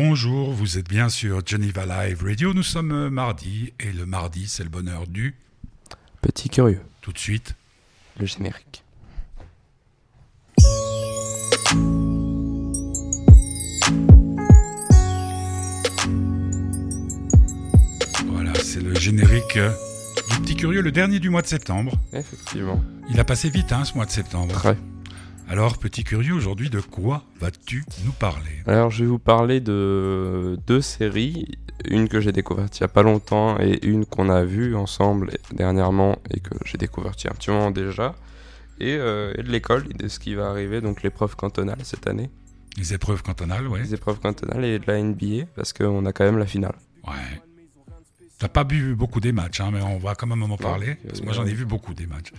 Bonjour, vous êtes bien sur Geneva Live Radio. Nous sommes euh, mardi et le mardi, c'est le bonheur du. Petit curieux. Tout de suite. Le générique. Voilà, c'est le générique euh, du Petit Curieux, le dernier du mois de septembre. Effectivement. Il a passé vite, hein, ce mois de septembre. Très. Alors, Petit Curieux, aujourd'hui, de quoi vas-tu nous parler Alors, je vais vous parler de deux séries. Une que j'ai découverte il y a pas longtemps et une qu'on a vue ensemble dernièrement et que j'ai découverte il y a un petit moment déjà. Et, euh, et de l'école, et de ce qui va arriver, donc l'épreuve cantonale cette année. Les épreuves cantonales, ouais. Les épreuves cantonales et de la NBA parce qu'on a quand même la finale. Ouais. T'as pas vu beaucoup des matchs, hein, mais on va quand même en parler. Parce que moi, j'en ai vu beaucoup des matchs.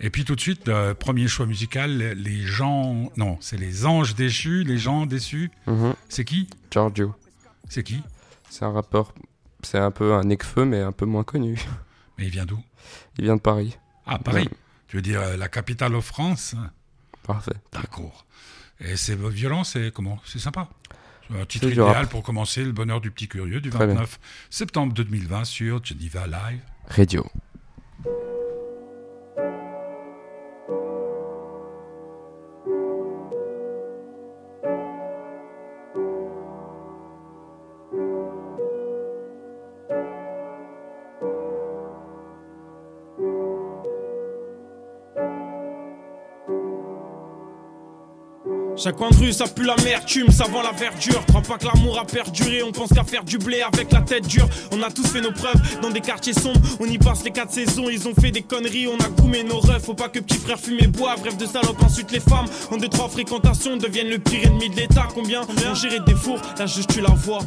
Et puis tout de suite, le premier choix musical, les gens. Non, c'est les anges déchus, les gens déçus. Mhm. C'est qui? Giorgio. C'est qui? C'est un rappeur, c'est un peu un Necfeu mais un peu moins connu. Mais il vient d'où? Il vient de Paris. Ah, Paris. Ouais. Tu veux dire euh, la capitale de France? Parfait. D'accord. Et c'est violent, c'est comment? C'est sympa. Un titre idéal pour commencer le bonheur du petit curieux du Très bien. 29 septembre 2020 sur Geneva Live. Radio. Chaque coin de rue, ça pue l'amertume, ça vend la verdure. Crois pas que l'amour a perduré, on pense qu'à faire du blé avec la tête dure. On a tous fait nos preuves dans des quartiers sombres, on y passe les quatre saisons. Ils ont fait des conneries, on a goumé nos refs. Faut pas que petit frère fume et boive, rêve de salope. Ensuite, les femmes, en deux, trois fréquentations, deviennent le pire ennemi de l'État. Combien ont géré des fours, là juste tu la vois.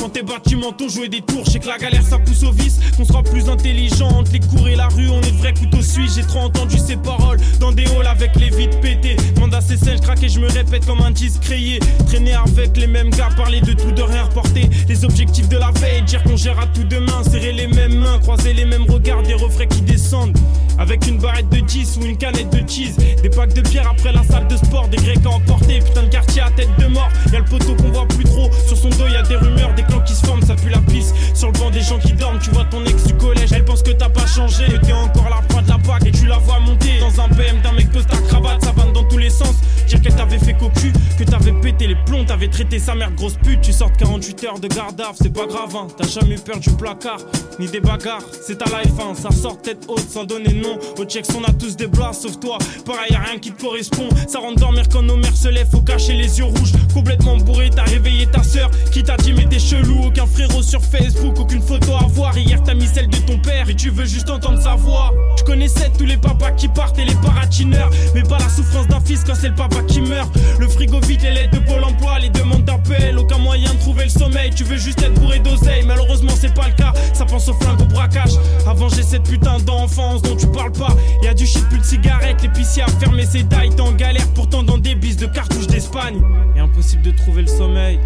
Quand tes bâtiments t'ont joué des tours, je sais que la galère ça pousse au vice, qu'on sera plus intelligent entre les cours et la rue, on est de vrais couteaux suisses. J'ai trop entendu ces paroles dans des halls avec les vides pétés. Demande à ces scènes, je craque et je me répète comme un disque créé. Traîner avec les mêmes gars, parler de tout, de rien reporter. Les objectifs de la veille, dire qu'on gère à tout demain, serrer les mêmes mains, croiser les mêmes regards, des refrains qui descendent. Avec une barrette de 10 ou une canette de cheese, des packs de bière après la salle de sport, des grecs à emporter, putain de quartier à tête de mort. Y'a le poteau qu'on voit plus trop, sur son dos y'a des rumeurs, des qui se forment, ça pue la pisse. Sur le banc des gens qui dorment, tu vois ton ex du collège, elle pense que t'as pas changé, que t'es encore la proie de la PAC et tu la vois monter dans un BM d'un mec pose ta cravate, ça vanne dans tous les sens. Dire qu'elle t'avait fait cocu, que t'avais pété les plombs, t'avais traité sa mère grosse pute, tu sortes 48 heures de garde c'est pas grave, hein. t'as jamais eu peur du placard, ni des bagarres, c'est ta life, hein. ça sort tête haute sans donner nom. Au checks, on a tous des blas, sauf toi, pareil, y'a rien qui te correspond. Ça rentre dormir quand nos mères se lèvent, faut cacher les yeux rouges, complètement bourré, t'as réveillé ta sœur, qui t'a dit mais t'es chelou, aucun frérot sur Facebook, aucune photo à voir, hier t'as mis celle de ton père, et tu veux juste entendre sa voix. Je connaissais tous les papas qui partent et les paratineurs, mais pas la souffrance d'un fils quand c'est le papa qui meurt. Le frigo vide, les lettres de Pôle emploi, les demandes d'appel, aucun moyen de trouver le sommeil. Tu veux juste être bourré d'oseille, malheureusement c'est pas le cas. Ça pense au flingue, au braquage. Avant j'ai cette putain d'enfance dont tu parles pas. Y a du shit, plus de cigarettes, l'épicier a fermé ses dailles. T'es en galère pourtant dans des bises de cartouches d'Espagne. Et impossible de trouver le sommeil.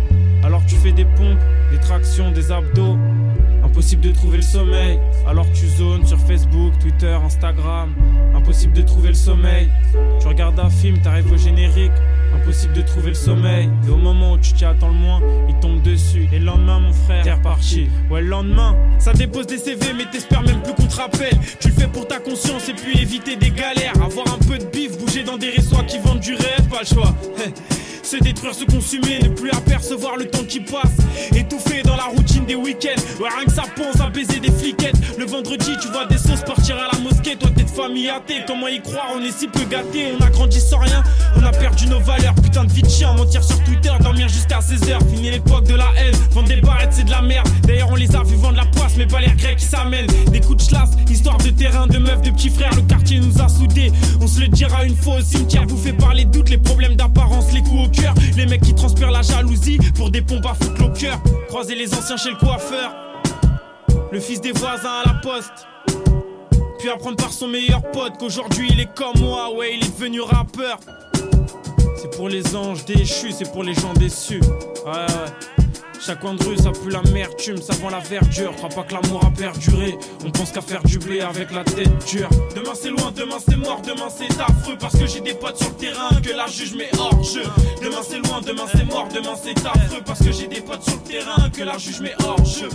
Alors tu fais des pompes, des tractions, des abdos. Impossible de trouver le sommeil. Alors tu zones sur Facebook, Twitter, Instagram. Impossible de trouver le sommeil. Tu regardes un film, t'arrives au générique. Impossible de trouver le sommeil. Et au moment où tu t'y attends le moins, il tombe dessus. Et le lendemain, mon frère, t'es reparti. Ouais, le lendemain, ça dépose des CV, mais t'espères même plus qu'on te rappelle. Tu le fais pour ta conscience et puis éviter des galères. Avoir un peu de bif, bouger dans des restos qui vendent du rêve, pas le choix. Se détruire, se consumer, ne plus apercevoir le temps qui passe. Étouffé dans la routine des week-ends. Ouais, rien que ça pense à baiser des fliquettes. Le vendredi, tu vois des sauces partir à la mosquée. Toi, t'es de famille athée. Comment y croire? On est si peu gâtés. On a grandi sans rien. On a perdu nos valeurs. Putain de vie de chien. Mentir sur Twitter, dormir jusqu'à 16h. Fini l'époque de la haine. Vendre des barrettes, c'est de la merde. D'ailleurs, on les a vu vendre la poisse, mais pas les grecs qui s'amènent. Des coups de chlasse, histoire de terrain, de meufs, de petits frères. Le quartier nous a soudés. On se le dira une fois au cimetière. Vous fait par les doutes, les problèmes d'apparence, les coups au cœur. Les mecs qui transpirent la jalousie pour des pompes à foutre le cœur. Croiser les anciens chez le coiffeur. Le fils des voisins à la poste. Puis apprendre par son meilleur pote qu'aujourd'hui il est comme moi, ouais, il est devenu rappeur. C'est pour les anges déchus, c'est pour les gens déçus. Ouais, ouais. Chaque coin de rue, ça pue l'amertume, ça vend la verdure. Crois pas que l'amour a perduré. On pense qu'à faire du blé avec la tête dure. Demain c'est loin, demain c'est mort, demain c'est affreux. Parce que j'ai des potes sur le terrain que la juge met hors jeu. Demain c'est loin, demain c'est mort, demain c'est affreux. Parce que j'ai des potes sur le terrain que la juge met hors jeu.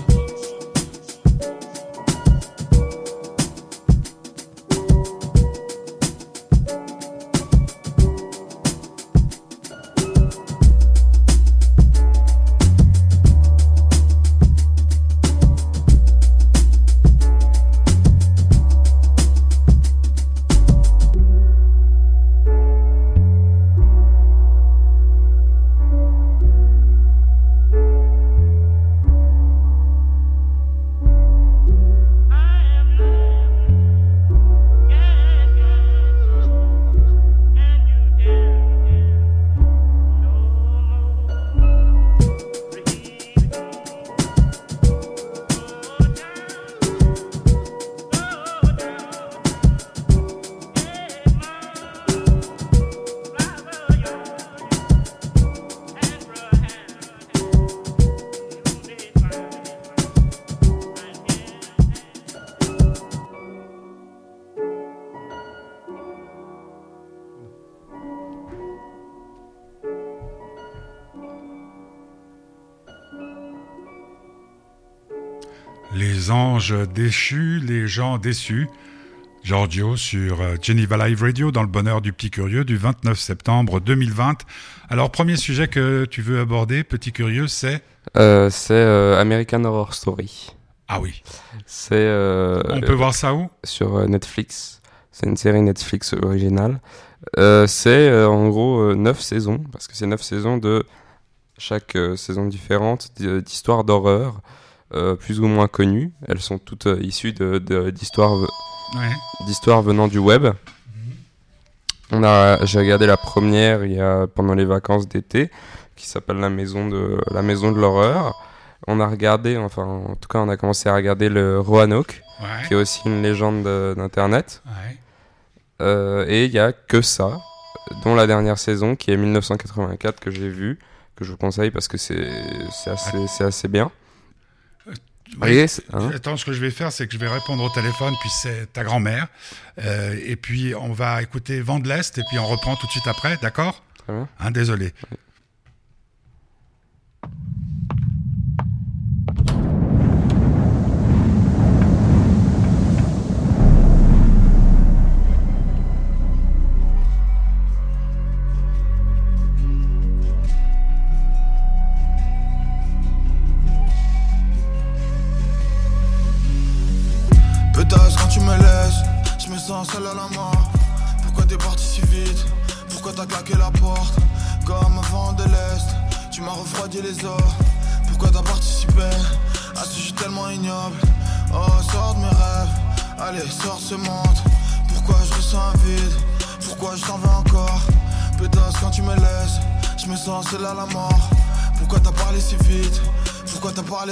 Les anges déchus, les gens déçus. Giorgio sur euh, Geneva Live Radio dans le bonheur du petit curieux du 29 septembre 2020. Alors premier sujet que tu veux aborder, petit curieux, c'est? Euh, c'est euh, American Horror Story. Ah oui. C'est euh, On peut voir ça où? Sur Netflix. C'est une série Netflix originale. C'est en gros neuf saisons, parce que c'est neuf saisons de chaque saison différente d- d'histoires d'horreur, euh, plus ou moins connues. Elles sont toutes euh, issues de- de- d'histoires Ouais. venant du web. On a, j'ai regardé la première il y a pendant les vacances d'été, qui s'appelle la maison de la maison de l'horreur. On a regardé, enfin en tout cas on a commencé à regarder le Roanoke, Ouais. qui est aussi une légende de- d'internet. ouais. Euh, et il y a que ça, dont la dernière saison qui est 1984 que j'ai vue, que je vous conseille parce que c'est assez, c'est assez bien. C'est- hein Attends, ce que je vais faire, c'est que je vais répondre au téléphone, puis c'est ta grand-mère. Euh, et puis on va écouter Vent de l'Est, et puis on reprend tout de suite après, d'accord? Très bien. Hein, Désolé.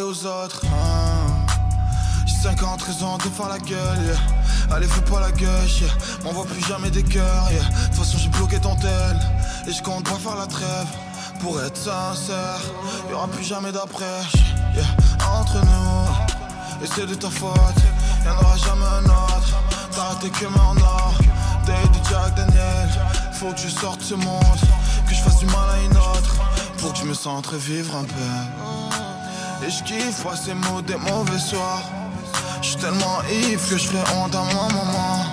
Aux autres Hein j'ai 50 raisons de faire la gueule, yeah. Allez, fais pas la gueule, yeah. M'envoie plus jamais des cœurs, yeah. De toute façon, j'ai bloqué ton tel. Et je compte pas faire la trêve. Pour être sincère, y'aura plus jamais d'après. Entre nous, et c'est de ta faute. Y'en aura jamais un autre. T'as raté que en or. De Jack Daniel. Faut que je sorte ce monde. Que je fasse du mal à une autre. Pour que je me sente revivre un peu. Et je kiffe passer mots des mauvais soirs. Je suis tellement ivre que je ferai honte à ma maman.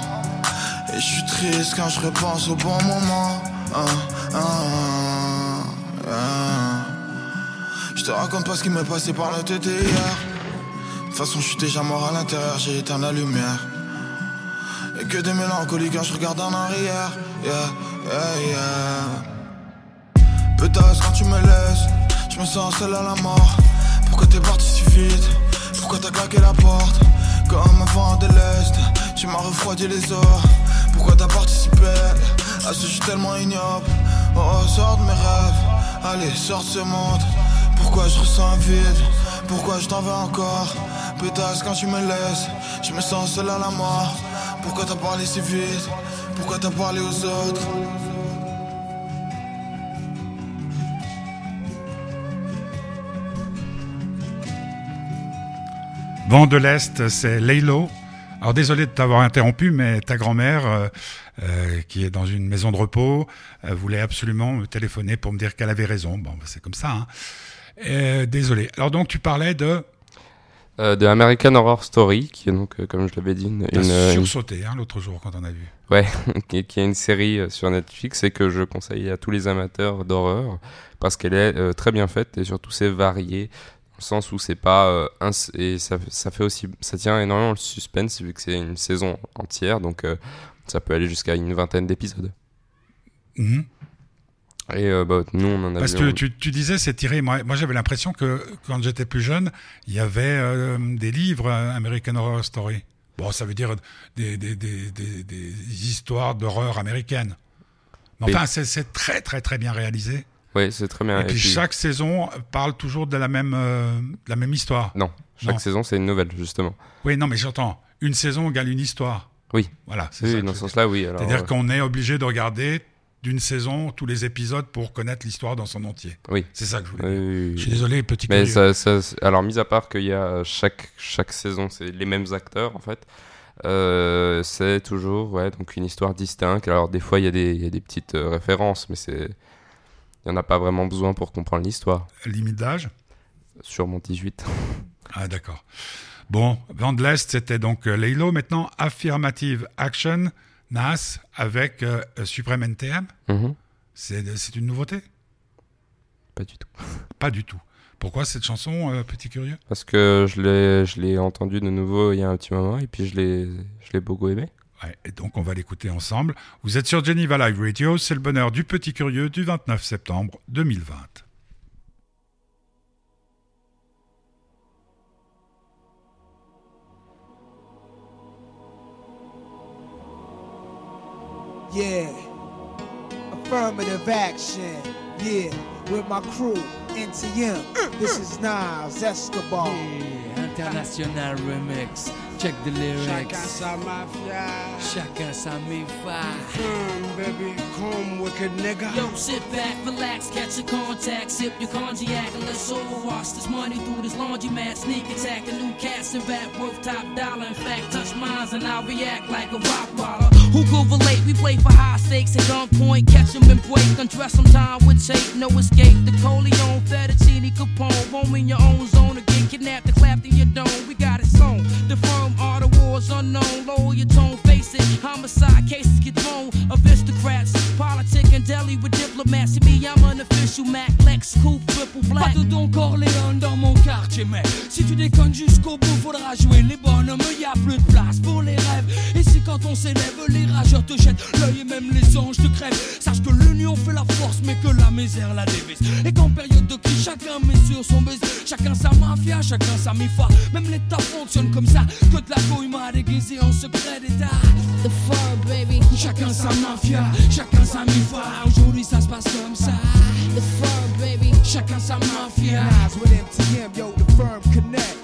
Et je suis triste quand je repense au bon moment. Hein, hein, hein. Je te raconte pas ce qui m'est passé par la tête hier. De toute façon, je suis déjà mort à l'intérieur, j'ai éteint la lumière. Et que des mélancolies quand je regarde en arrière. Yeah, yeah, quand tu me laisses, je me sens seul à la mort. T'es parti si vite Pourquoi t'as claqué la porte Comme un vent de l'Est, tu m'as refroidi les os. Pourquoi t'as participé à ce jeu tellement ignoble Oh, sors de mes rêves, allez, sors de ce monde. Pourquoi je ressens un vide Pourquoi je t'en veux encore Pétasse quand tu me laisses, je me sens seul à la mort. Pourquoi t'as parlé si vite Pourquoi t'as parlé aux autres Vent de l'Est, c'est Laylo. Alors désolé de t'avoir interrompu, mais ta grand-mère, euh, euh, qui est dans une maison de repos, euh, voulait absolument me téléphoner pour me dire qu'elle avait raison. Bon, bah, c'est comme ça. Hein. Désolé. Alors donc tu parlais de... De American Horror Story, qui est donc, comme je l'avais dit, une, une, sursauté hein, l'autre jour quand on a vu. ouais, qui, est une série sur Netflix et que je conseille à tous les amateurs d'horreur parce qu'elle est très bien faite et surtout c'est varié le sens où c'est pas euh, un, et ça, ça fait aussi ça tient énormément le suspense vu que c'est une saison entière donc euh, ça peut aller jusqu'à une vingtaine d'épisodes. Mhm. Et euh, bah, nous on en a Parce que tu, tu disais c'est tiré. Moi, moi j'avais l'impression que quand j'étais plus jeune, il y avait des livres American Horror Story. Bon, ça veut dire des, des, des, des, histoires d'horreur américaines. Mais enfin, c'est- c'est très très très bien réalisé. Ouais, c'est très bien. Et puis chaque saison parle toujours de la même euh, de la même histoire. Non, chaque Non. saison c'est une nouvelle justement. Oui, non, mais j'entends. Une saison égale une histoire. Oui. Voilà, c'est Oui, ça. oui, dans ce sens-là, oui. C'est-à-dire euh, qu'on est obligé de regarder d'une saison tous les épisodes pour connaître l'histoire dans son entier. Oui. C'est ça que je voulais oui, dire. oui, oui. Je suis désolé, petit Mais ça, ça- alors, mis à part qu'il y a chaque, chaque saison, c'est les mêmes acteurs en fait. euh, c'est toujours ouais, donc une histoire distincte. Alors, des fois, il y, a des- il y a des petites références, mais c'est. Il n'y en a pas vraiment besoin pour comprendre l'histoire. Limite d'âge? Sur mon 18. Ah, d'accord. Bon, Vent de l'Est, c'était donc euh, Laylo. Maintenant, Affirmative Action, NAS, avec euh, Supreme NTM. Mhm. C'est c'est une nouveauté? Pas du tout. Pas du tout. Pourquoi cette chanson, euh, petit curieux? Parce que je l'ai, je l'ai entendu de nouveau il y a un petit moment et puis je l'ai, je l'ai beaucoup aimé. Ouais, et donc on va l'écouter ensemble. Vous êtes sur Geneva Live Radio, c'est le bonheur du petit curieux du 29 septembre 2020. Yeah. Affirmative action. Yeah. With my crew, NTM. This is Nas Escobar. Yeah, international remix. Check the lyrics. Chacun sa mafia. Chacun sa mi-fa. Hmm, baby, come wicked nigga. Yo, sit back, relax, catch your contact, sip your cognac, and let's overwash this money through this laundromat. Sneak attack, a new cast and rap worth top dollar. In fact, touch mines and I'll react like a rock baller. Who could relate? We play for high stakes at gunpoint, catch 'em and break, undress them time with tape, no escape. The Coleon, Fettuccine, Capone, home in your own zone, get kidnapped and clapped in your dome. We got it sewn. The firm are the wars unknown. Lower your tone, face it. Homicide cases get thrown. Aristocrats, politic and deli with diplomats. See me, I'm an official Mac, Lex, Coupe, triple black. Pas de Don Corleone dans mon quartier, mais si tu déconnes jusqu'au bout, faudra jouer les bonhommes. Y a plus de place pour les quand on s'élève, les rageurs te jettent l'œil et même les anges te crèvent. Sache que l'union fait la force, mais que la misère la dévise. Et qu'en période de crise, chacun met sur son baiser. Chacun sa mafia, chacun sa mi-fa. Même l'État fonctionne comme ça. Que de la couille m'a déguisé en secret d'État. The fur, baby. Chacun sa mafia, chacun sa mi-fa. Aujourd'hui ça se passe comme ça. The fur, baby. Chacun sa mafia. Nas with MTM, yo, the firm connect.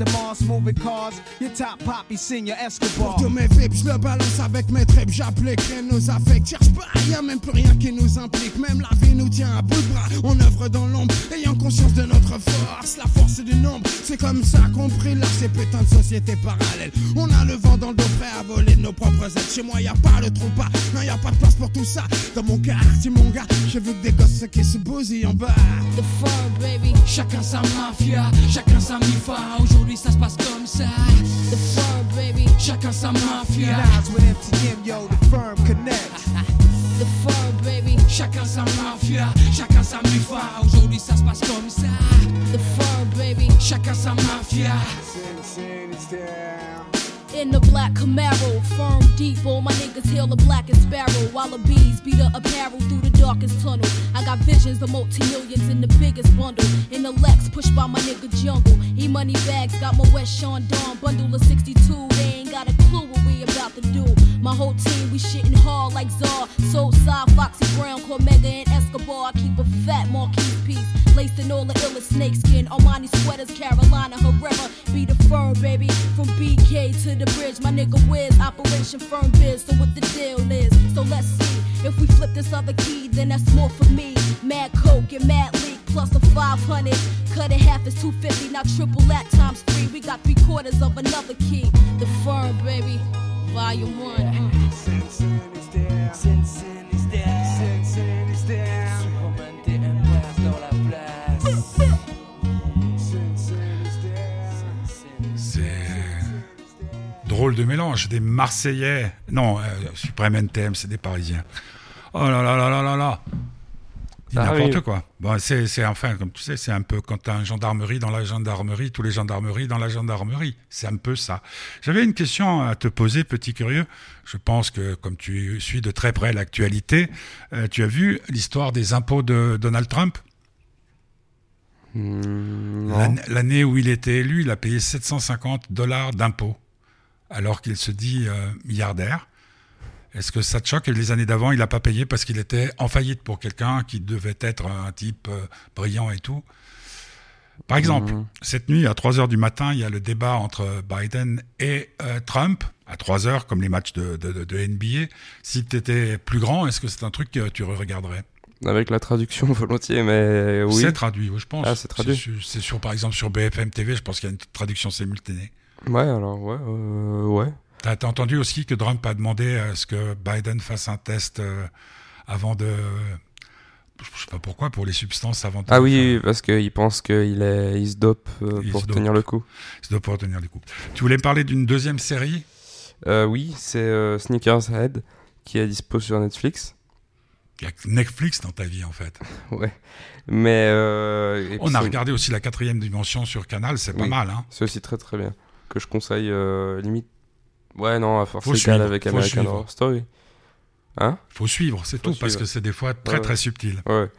the Mars, moving cars. Your top poppy, senior Escobar. Pour tous mes vips, je le balance avec mes tripes, j'applique rien nous affecte. Cherche pas, y'a même plus rien qui nous implique. Même la vie nous tient à bout de bras. On œuvre dans l'ombre, ayant conscience de notre force. La force du nombre, c'est comme ça qu'on brille là, ces putains de sociétés parallèles. On a le vent dans le dos, prêt à voler nos propres ailes. Chez moi, y a pas le trompe pas, non, y a pas de tout ça. Dans mon quartier, mon gars, j'ai vu que des gosses qui se bousillent en bas. The fur, baby. Chacun sa mafia, chacun sa mi-fa. Aujourd'hui ça se passe comme ça. The fur, baby. Chacun sa mafia, with MTM, yo, the firm connect. The fur, baby. chacun sa mafia, chacun sa mi-fa. Aujourd'hui ça se passe comme ça. The fur, baby. Chacun sa mafia. Sin, sin, it's down. In the black Camaro. Firm deep, all my niggas hail the blackest sparrow. While the bees beat the apparel through the darkest tunnel. I got visions of multi millions in the biggest bundle. In the Lex, pushed by my nigga Jungle. E money bags, got my West Sean Dawn bundle of 62. They ain't got a clue what we about to do. My whole team, we shitting hard like Czar. Soul side, Foxy Brown, Cormega, and Escobar. I keep a fat Marquis piece. In all the illest snakeskin. Armani sweaters, Carolina Herrera. Be the firm, baby. From BK to the bridge. My nigga Wiz, Operation Firm Biz. So what the deal is. So let's see. If we flip this other key, then that's more for me. Mad Coke and Mad Leak plus a 500. Cut in half is 250. Now triple that times three. We got three quarters of another key. The firm, baby. Volume one. uh. C'est drôle de mélange. Des Marseillais. Non, euh, Supreme NTM, c'est des Parisiens. Oh là là là là là là. N'importe quoi. Bon, c'est, c'est enfin, comme tu sais, c'est un peu quand t'as un gendarmerie dans la gendarmerie, tous les gendarmeries dans la gendarmerie. C'est un peu ça. J'avais une question à te poser, petit curieux. Je pense que, comme tu suis de très près l'actualité, euh, tu as vu l'histoire des impôts de Donald Trump? Hmm, L'année où il était élu, il a payé 750 dollars d'impôts, alors qu'il se dit euh, milliardaire. Est-ce que ça te choque les années d'avant, il n'a pas payé parce qu'il était en faillite pour quelqu'un qui devait être un type euh, brillant et tout? Par exemple, Mhm. cette nuit, à 3 heures du matin, il y a le débat entre Biden et euh, Trump, à 3 heures, comme les matchs de, de, de- de NBA. Si tu étais plus grand, est-ce que c'est un truc que tu regarderais? Avec la traduction volontiers, mais oui. C'est traduit, oui, je pense. Ah, c'est traduit. C'est sur, par exemple, sur BFM TV, je pense qu'il y a une traduction simultanée. Ouais, alors, ouais, euh, ouais. T'as entendu aussi que Trump a demandé à ce que Biden fasse un test euh, avant de. Je sais pas pourquoi, pour les substances avant de. Ah oui, parce qu'il pense qu'il est, il se dope euh, Il pour se dope. tenir le coup. Ça doit pouvoir tenir du coup. Tu voulais me parler d'une deuxième série? Euh, oui, c'est euh, Sneakers Head qui est dispo sur Netflix. Il y a que Netflix dans ta vie, en fait. Ouais. Mais euh, On a regardé aussi la quatrième dimension sur Canal, c'est pas mal, hein. C'est aussi très très bien. Que je conseille euh, limite. Ouais, non, à force égale avec American. Horror Story. Hein? Faut suivre, c'est tout, parce que c'est des fois très Ouais, très subtil. Ouais.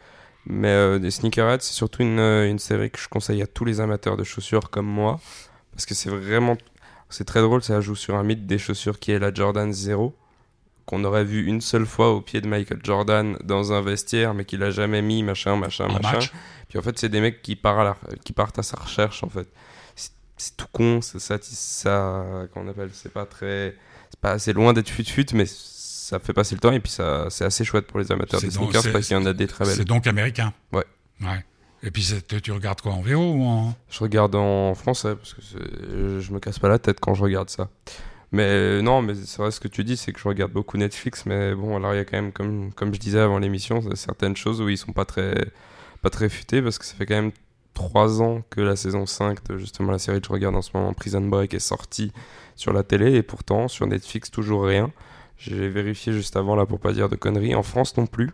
Mais euh, des Sneakerheads, c'est surtout une, euh, une série que je conseille à tous les amateurs de chaussures comme moi. Parce que c'est vraiment. C'est très drôle, ça joue sur un mythe des chaussures qui est la Jordan 0. Qu'on aurait vu une seule fois au pied de Michael Jordan dans un vestiaire, mais qu'il a jamais mis, machin, machin, machin. match. Puis en fait, c'est des mecs qui, partent à la- qui partent à sa recherche, en fait. C'est- tout con, c'est ça, ça qu'on appelle, c'est pas très. C'est pas assez loin d'être fut-fut, mais ça fait passer le temps et puis ça, c'est assez chouette pour les amateurs C'est de donc- sneakers parce qu'il y en a des très belles. C'est donc américain. Ouais. Ouais. Et puis tu regardes quoi en VO ou en. Je regarde en français parce que je me casse pas la tête quand je regarde ça. Mais euh, non, mais c'est vrai ce que tu dis, c'est que je regarde beaucoup Netflix, mais bon, alors il y a quand même, comme, comme je disais avant l'émission, certaines choses où ils sont pas très, pas très futés parce que ça fait quand même 3 ans que la saison 5 de justement la série que je regarde en ce moment, Prison Break, est sortie sur la télé et pourtant sur Netflix toujours rien. J'ai vérifié juste avant là pour pas dire de conneries. En France non plus,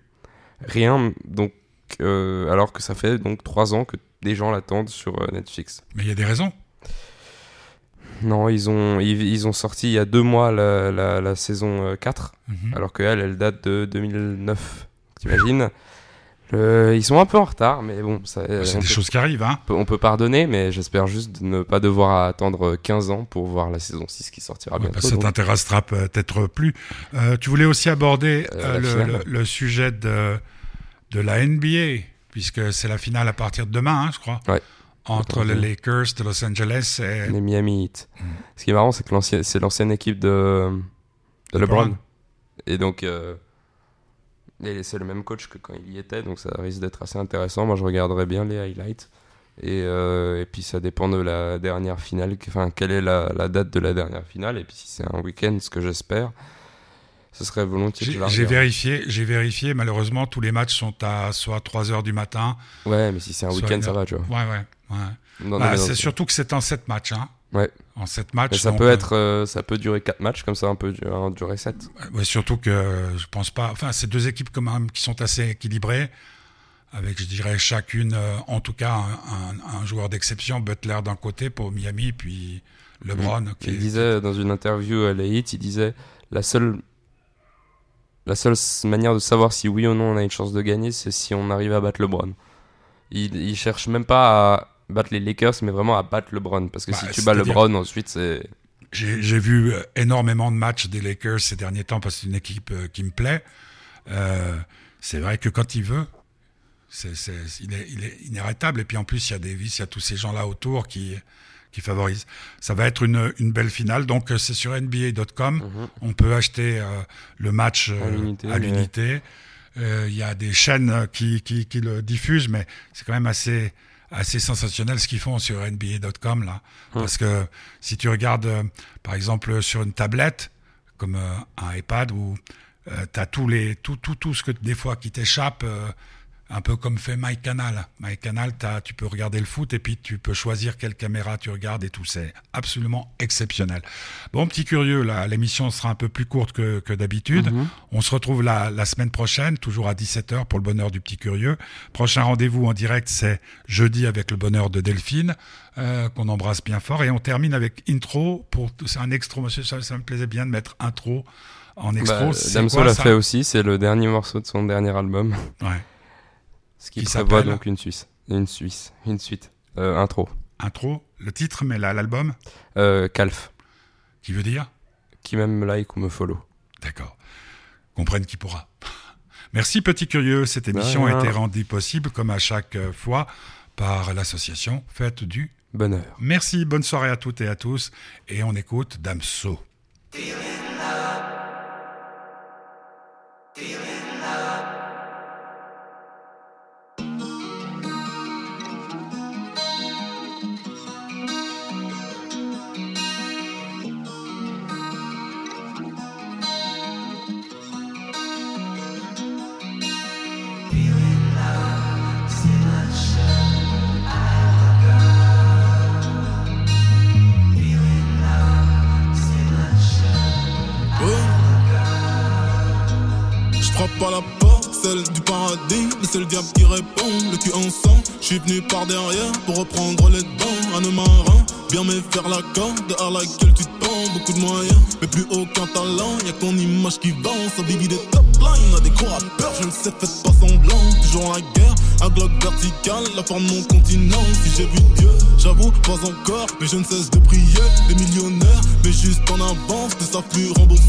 rien. Donc euh, alors que ça fait donc 3 ans que des gens l'attendent sur euh, Netflix. Mais il y a des raisons. Non, ils ont, ils, ils ont sorti il y a deux mois la, la, la saison euh, 4, Mhm. alors qu'elle, elle date de 2009. T'imagines? Ils sont un peu en retard, mais bon, ça, Bah, c'est des peut, choses qui arrivent, hein. on peut- on peut pardonner, mais j'espère juste de ne pas devoir attendre 15 ans pour voir la saison 6 qui sortira Ouais, bientôt. bah, ça donc- t'intéressera peut-être plus. Euh, tu voulais aussi aborder Euh, euh, le, finale. le- le sujet de, de la NBA, puisque c'est la finale à partir de demain, hein, je crois, Ouais. entre les. Lakers de Los Angeles et les Miami Heat. Mm. Ce qui est marrant, c'est que c'est l'ancienne équipe de, de LeBron. LeBron. Et donc, euh, et c'est le même coach que quand il y était, donc ça risque d'être assez intéressant. Moi, je regarderai bien les highlights. Et, euh, et puis, ça dépend de la dernière finale. Enfin, quelle est la, la date de la dernière finale. Et puis, si c'est un week-end, ce que j'espère, ce serait volontiers J'ai vérifié, j'ai vérifié. Malheureusement, tous les matchs sont à soit 3 heures du matin. Ouais, mais si c'est un week-end, ça va, tu vois. Ouais, ouais, Bah, c'est surtout que c'est en 7 matchs, hein. Ouais. En 7 matchs. mais ça peut euh, être, euh, ça peut durer 4 matchs, comme ça, un peu en durer 7. ouais, surtout que je pense pas. Enfin, c'est deux équipes quand même qui sont assez équilibrées. avec, je dirais, chacune, euh, en tout cas, un, un- un joueur d'exception, Butler d'un côté pour Miami, puis LeBron. qui Il est- disait dans une interview à Heat, il disait la seule la seule manière de savoir si oui ou non on a une chance de gagner, c'est si on arrive à battre LeBron. Il, il cherche même pas à battre les Lakers, mais vraiment à battre LeBron. Parce que Bah, si tu bats c'est-à-dire- LeBron, ensuite c'est. J'ai vu euh, énormément de matchs des Lakers ces derniers temps parce que c'est une équipe euh, qui me plaît. Euh, c'est vrai que quand il veut, c'est- il, est, il est inarrêtable. Et puis en plus, il y a Davis, il y a tous ces gens-là autour qui, qui favorisent. Ça va être une, une belle finale. Donc c'est sur NBA.com. Mhm. On peut acheter euh, le match euh, À l'unité, Il y a des chaînes qui, qui, qui le diffusent, mais c'est quand même assez, assez sensationnel ce qu'ils font sur NBA.com là. Hum. Parce que si tu regardes, euh, par exemple, sur une tablette, comme euh, un iPad, où tu as tous les, tout, tout, tout ce que des fois qui t'échappe, euh, un peu comme fait MyCanal. MyCanal, tu peux regarder le foot et puis tu peux choisir quelle caméra tu regardes et tout. C'est absolument exceptionnel. Bon, petit curieux, là, l'émission sera un peu plus courte que, que d'habitude. Mhm. On se retrouve la, la semaine prochaine, toujours à 17h pour le bonheur du petit curieux. Prochain rendez-vous en direct, c'est jeudi avec le bonheur de Delphine, euh, qu'on embrasse bien fort. Et on termine avec intro. Pour, c'est un extra, monsieur, ça, ça me plaisait bien de mettre intro en extra. Bah, Damso l'a fait aussi, c'est le dernier morceau de son dernier album. Ouais. Ce qui, Qui prévoit donc une Suisse. Une Suisse. Une suite. Euh, intro. Intro, le titre, mais là, l'album, Euh, Calf. qui veut dire Qui même me like ou me follow. D'accord. Comprenne qui pourra. Merci petit curieux, cette émission a été rendue possible comme à chaque fois par l'association Fête du Bonheur. Merci, bonne soirée à toutes et à tous et on écoute Damso. C'est le diable qui répond. Le cul en sang, je suis venu par derrière pour reprendre les dents. Un marin, bien me faire la corde à laquelle tu te. Beaucoup de moyens, mais plus aucun talent. Y'a ton image qui vend, ça bibi des top lines. A des gros rappeurs, je le sais, faites pas semblant. Toujours la guerre, un globe vertical, la forme de mon continent. Si j'ai vu Dieu, j'avoue, pas encore, mais je ne cesse de prier. Des millionnaires, mais juste en avance, ne savent plus rembourser.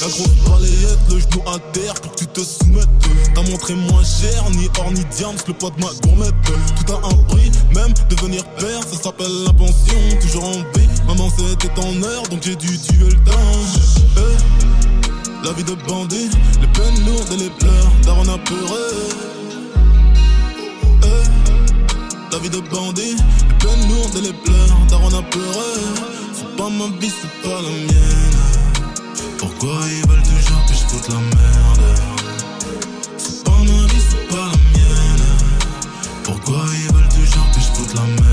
La grosse balayette, le genou à terre pour que tu te soumettes. T'as montré moins cher, ni or ni diams, le poids de ma gourmette. Tout a un prix, même devenir père, ça s'appelle la pension. Toujours en vie, maman c'était en heure, donc j'ai dû tuer le. Eh, la vie de bandit, les peines lourdes et les pleurs, daron a de bandit, les peines lourdes et les pleurs, daron a peuré. C'est pas ma vie, c'est pas la mienne. Pourquoi ils veulent toujours que je foute la merde? C'est pas ma vie, c'est pas la mienne. Pourquoi ils veulent toujours que je foute la merde?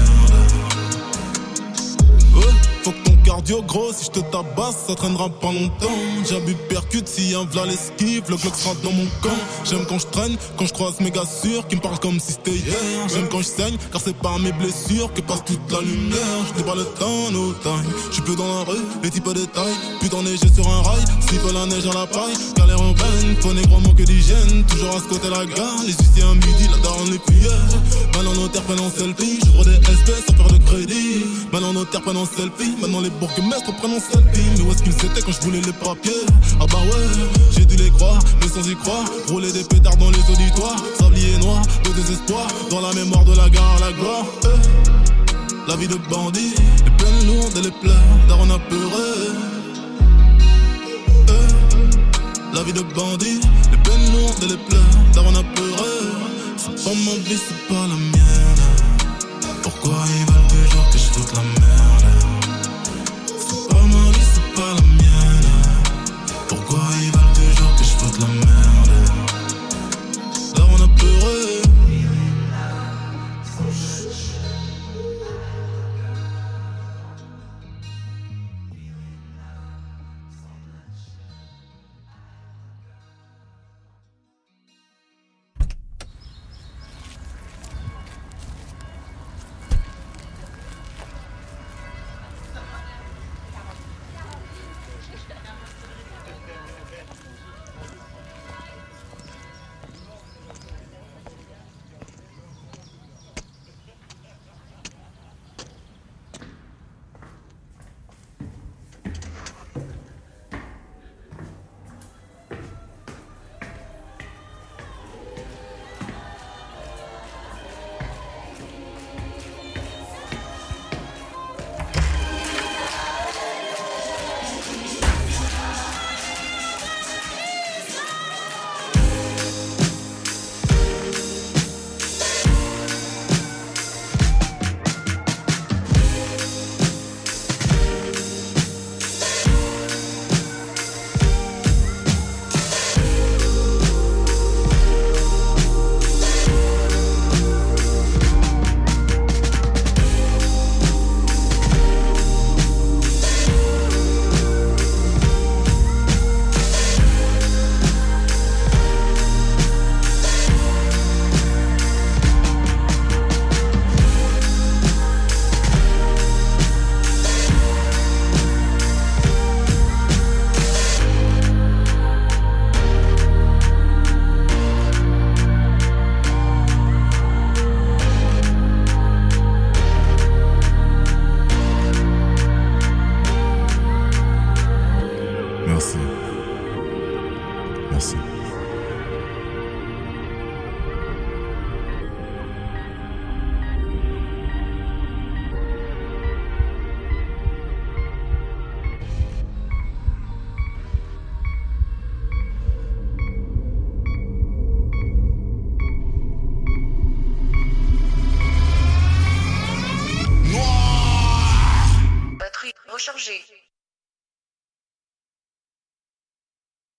Cardio gros, si je te tabasse, ça traînera pas longtemps. J'abus percute, si un v'là l'esquive, le Glock sera dans mon camp. J'aime quand je traîne, quand je croise mes gars sûrs qui me parlent comme si c'était hier. J'aime quand je saigne, car c'est par mes blessures que passe toute la lumière. Je pas le temps, no time. Je suis plus dans la rue, les types de détails. Putain, neigé sur un rail, s'il faut la neige à la paille. Galère urbaine, faut négro manque d'hygiène. Toujours à ce côté la gare, les huissiers à midi, la daronne les. Maintenant nos terres prennent en selfie, j'ouvre des SP sans faire de crédit. Nos terres prennent en selfie, maintenant les bourgmestres prennent en selfie. Mais où est-ce qu'ils étaient quand je voulais les papiers? Ah bah ouais, j'ai dû les croire, mais sans y croire. Rouler des pétards dans les auditoires, sablier noir, de désespoir. Dans la mémoire de la gare la gloire. La vie de bandit, les peines lourdes et les pleurs, daron a peuré. Eh, La vie de bandit, les peines lourdes et les pleurs, daron a peuré. C'est pas ma vie, c'est pas la mienne. Pourquoi ils veulent toujours que je foute la merde